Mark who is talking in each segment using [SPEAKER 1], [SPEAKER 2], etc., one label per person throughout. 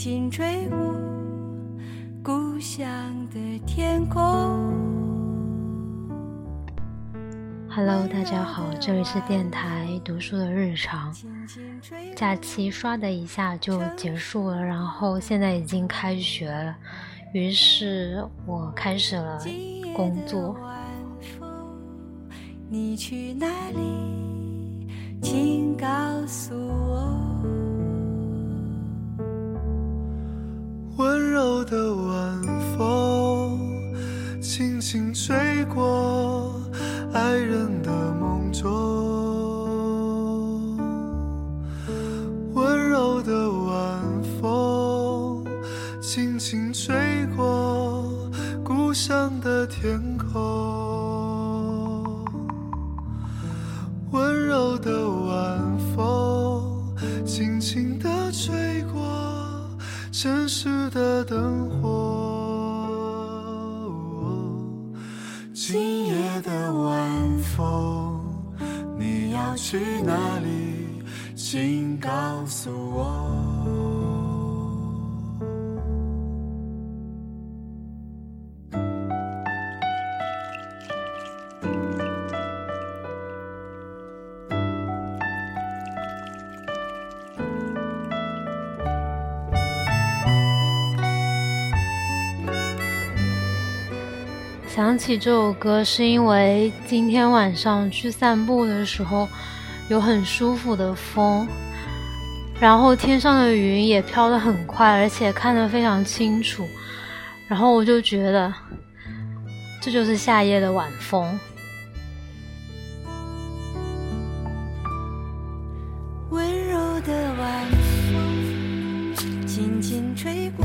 [SPEAKER 1] 轻轻吹过故乡的天空。
[SPEAKER 2] Hello，大家好，这里是电台读书的日常。假期唰的一下就结束了，然后现在已经开学了，于是我开始了工作。
[SPEAKER 1] 你去哪里？请告诉我。
[SPEAKER 3] 温柔的晚风轻轻吹过爱人的梦中，温柔的晚风轻轻吹过故乡去哪里？请告诉我。
[SPEAKER 2] 想起这首歌，是因为今天晚上去散步的时候，有很舒服的风，然后天上的云也飘得很快，而且看得非常清楚，然后我就觉得，这就是夏夜的晚风。
[SPEAKER 1] 温柔的晚风轻轻吹过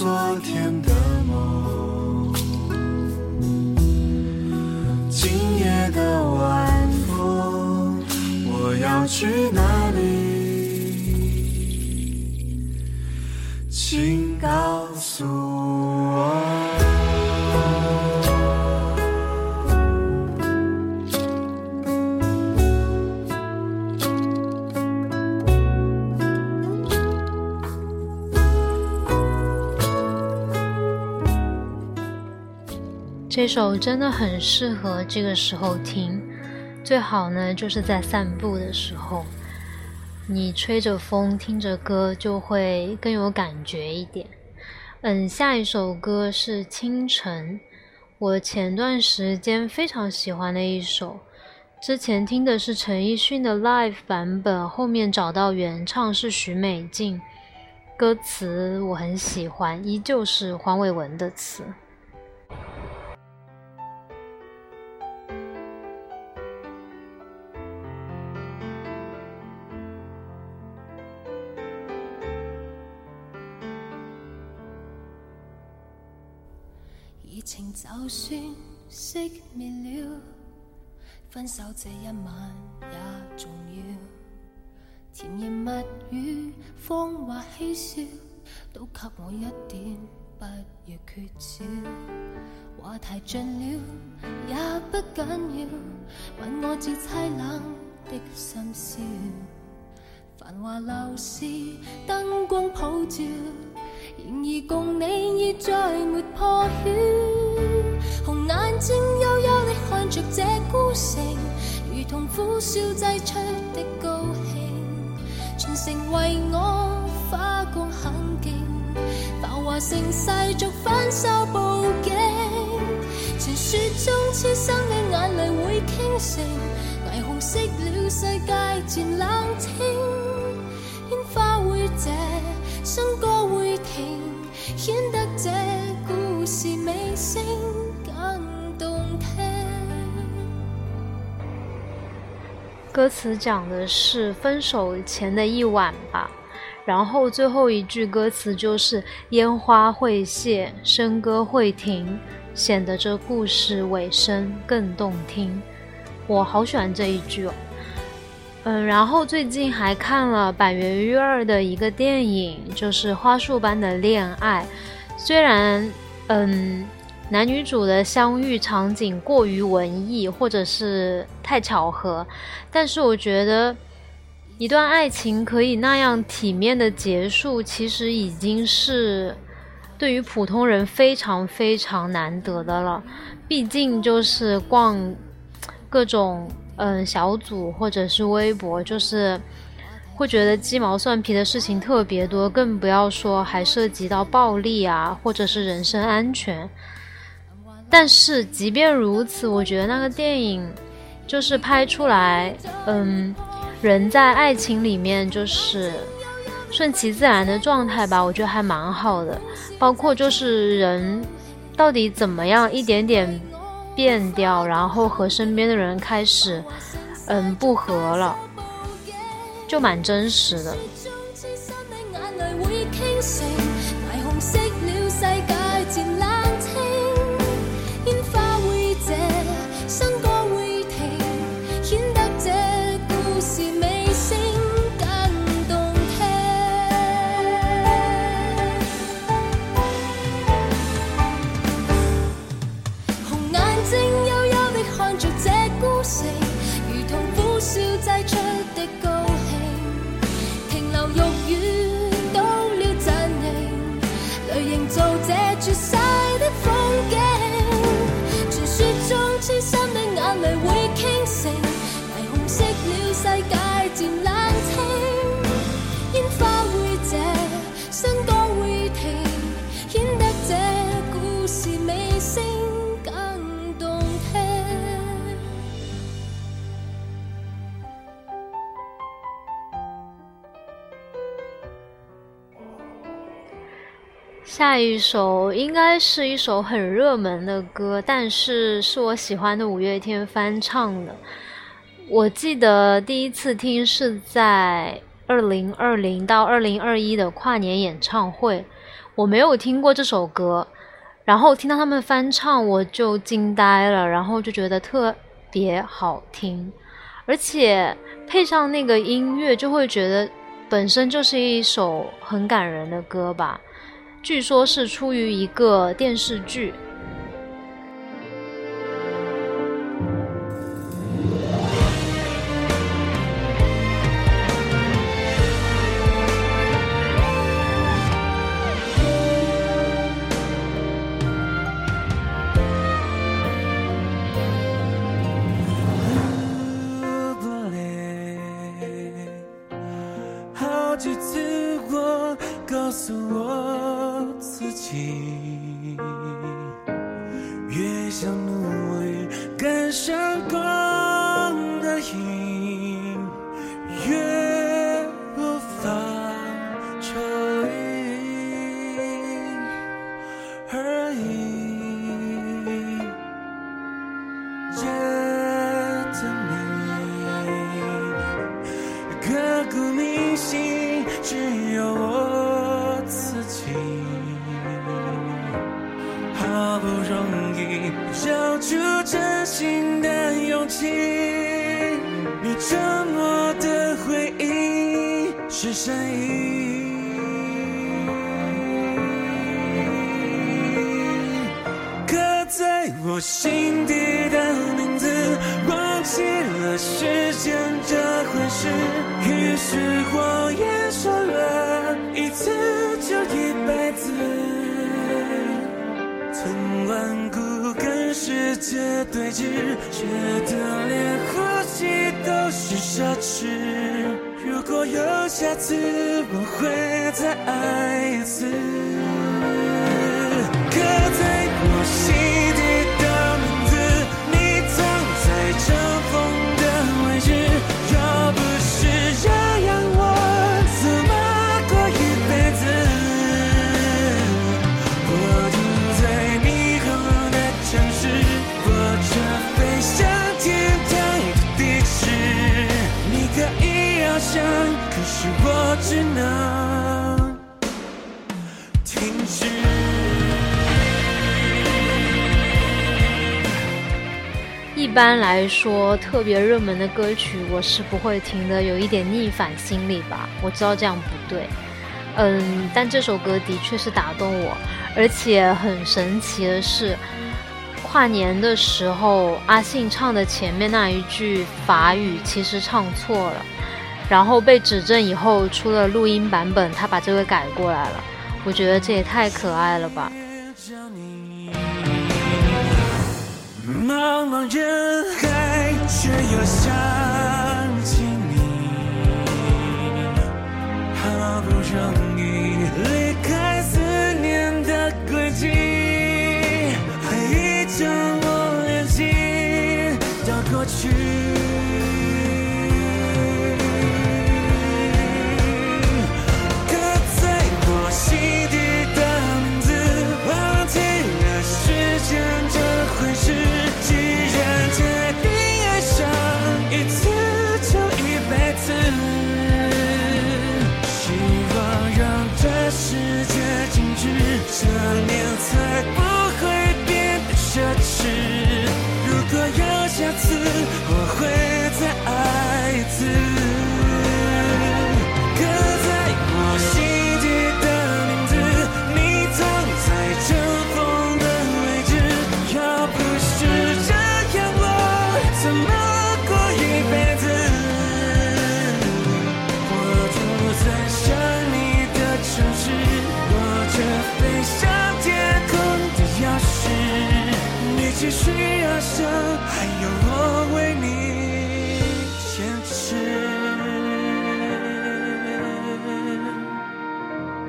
[SPEAKER 3] 昨天的梦。今夜的晚风，我要去哪
[SPEAKER 2] 这首真的很适合这个时候听，最好呢就是在散步的时候，你吹着风听着歌就会更有感觉一点。嗯，下一首歌是《清晨》，我前段时间非常喜欢的一首。之前听的是陈奕迅的 live 版本，后面找到原唱是许美静，歌词我很喜欢，依旧是黄伟文的词。
[SPEAKER 4] 情就算熄灭了。分手这一晚也重要，甜言蜜语、谎话嬉笑，都给我一点，不要。缺少。话题尽了也不紧要，吻我至凄冷的深宵。繁华闹市灯光普照，然而共你已再没破晓。眼睛幽幽地看着这孤城，如同苦笑挤出的高兴。全城为我花光很劲，繁华盛世俗反手报警。传说中痴心的眼泪会倾城，霓虹熄了世界渐冷清，烟花会谢，笙歌会停，显得这
[SPEAKER 2] 歌词讲的是分手前的一晚吧，然后最后一句歌词就是烟花会谢，笙歌会停，显得这故事尾声更动听。我好喜欢这一句哦。嗯，然后最近还看了板垣育二的一个电影，就是《花束般的恋爱》，虽然嗯。男女主的相遇场景过于文艺，或者是太巧合，但是我觉得一段爱情可以那样体面的结束，其实已经是对于普通人非常非常难得的了。毕竟就是逛各种嗯小组或者是微博，就是会觉得鸡毛蒜皮的事情特别多，更不要说还涉及到暴力啊，或者是人身安全。但是即便如此，我觉得那个电影就是拍出来，嗯，人在爱情里面就是顺其自然的状态吧，我觉得还蛮好的。包括就是人到底怎么样一点点变掉，然后和身边的人开始嗯不和了，就蛮真实的。下一首应该是一首很热门的歌，但是是我喜欢的五月天翻唱的。我记得第一次听是在二零二零到二零二一的跨年演唱会，我没有听过这首歌，然后听到他们翻唱，我就惊呆了，然后就觉得特别好听，而且配上那个音乐，就会觉得本身就是一首很感人的歌吧。据说是出于一个电视剧。
[SPEAKER 5] 骨铭心，只有我自己。好不容易交出真心的勇气，你沉默的回应是善意。刻在我心底的名字，忘记了时间这回事。是谎言说了一次就一辈子，曾顽固跟世界对峙，觉得连呼吸都是奢侈。如果有下次，我会再爱一次。刻在我心底只能停止。
[SPEAKER 2] 一般来说，特别热门的歌曲我是不会听的，有一点逆反心理吧。我知道这样不对，嗯，但这首歌的确是打动我，而且很神奇的是，跨年的时候阿信唱的前面那一句法语其实唱错了，然后被指正以后出了录音版本，他把这个改过来了。我觉得这也太可爱了吧！
[SPEAKER 5] 茫茫人海，却又想这年才还有我为你坚持。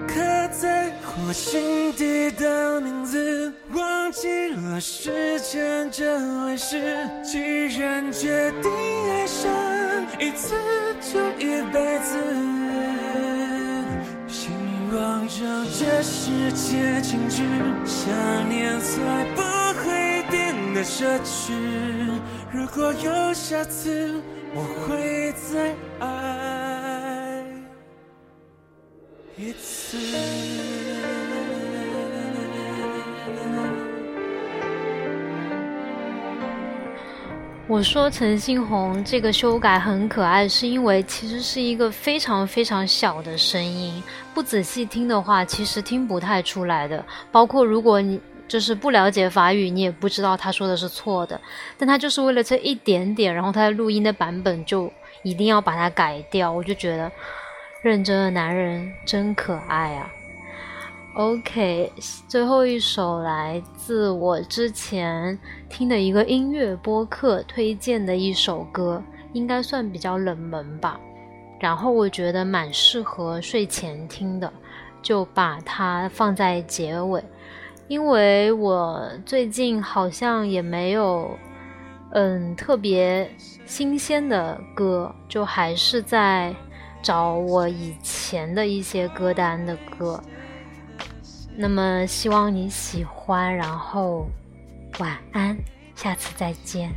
[SPEAKER 5] 刻在我心底的名字，忘记了时间这回事。既然决定爱上一次就一辈子，希望让这世界静止，想念才不的奢侈。如果有下次，我会再爱。一次。
[SPEAKER 2] 我说陈信宏这个修改很可爱，是因为其实是一个非常非常小的声音，不仔细听的话，其实听不太出来的。包括如果你就是不了解法语，你也不知道他说的是错的。但他就是为了这一点点，然后他的录音的版本就一定要把它改掉。我就觉得认真的男人真可爱啊。OK，最后一首来自我之前听的一个音乐播客推荐的一首歌，应该算比较冷门吧。然后我觉得蛮适合睡前听的，就把它放在结尾。因为我最近好像也没有嗯特别新鲜的歌，就还是在找我以前的一些歌单的歌。那么希望你喜欢，然后晚安，下次再见。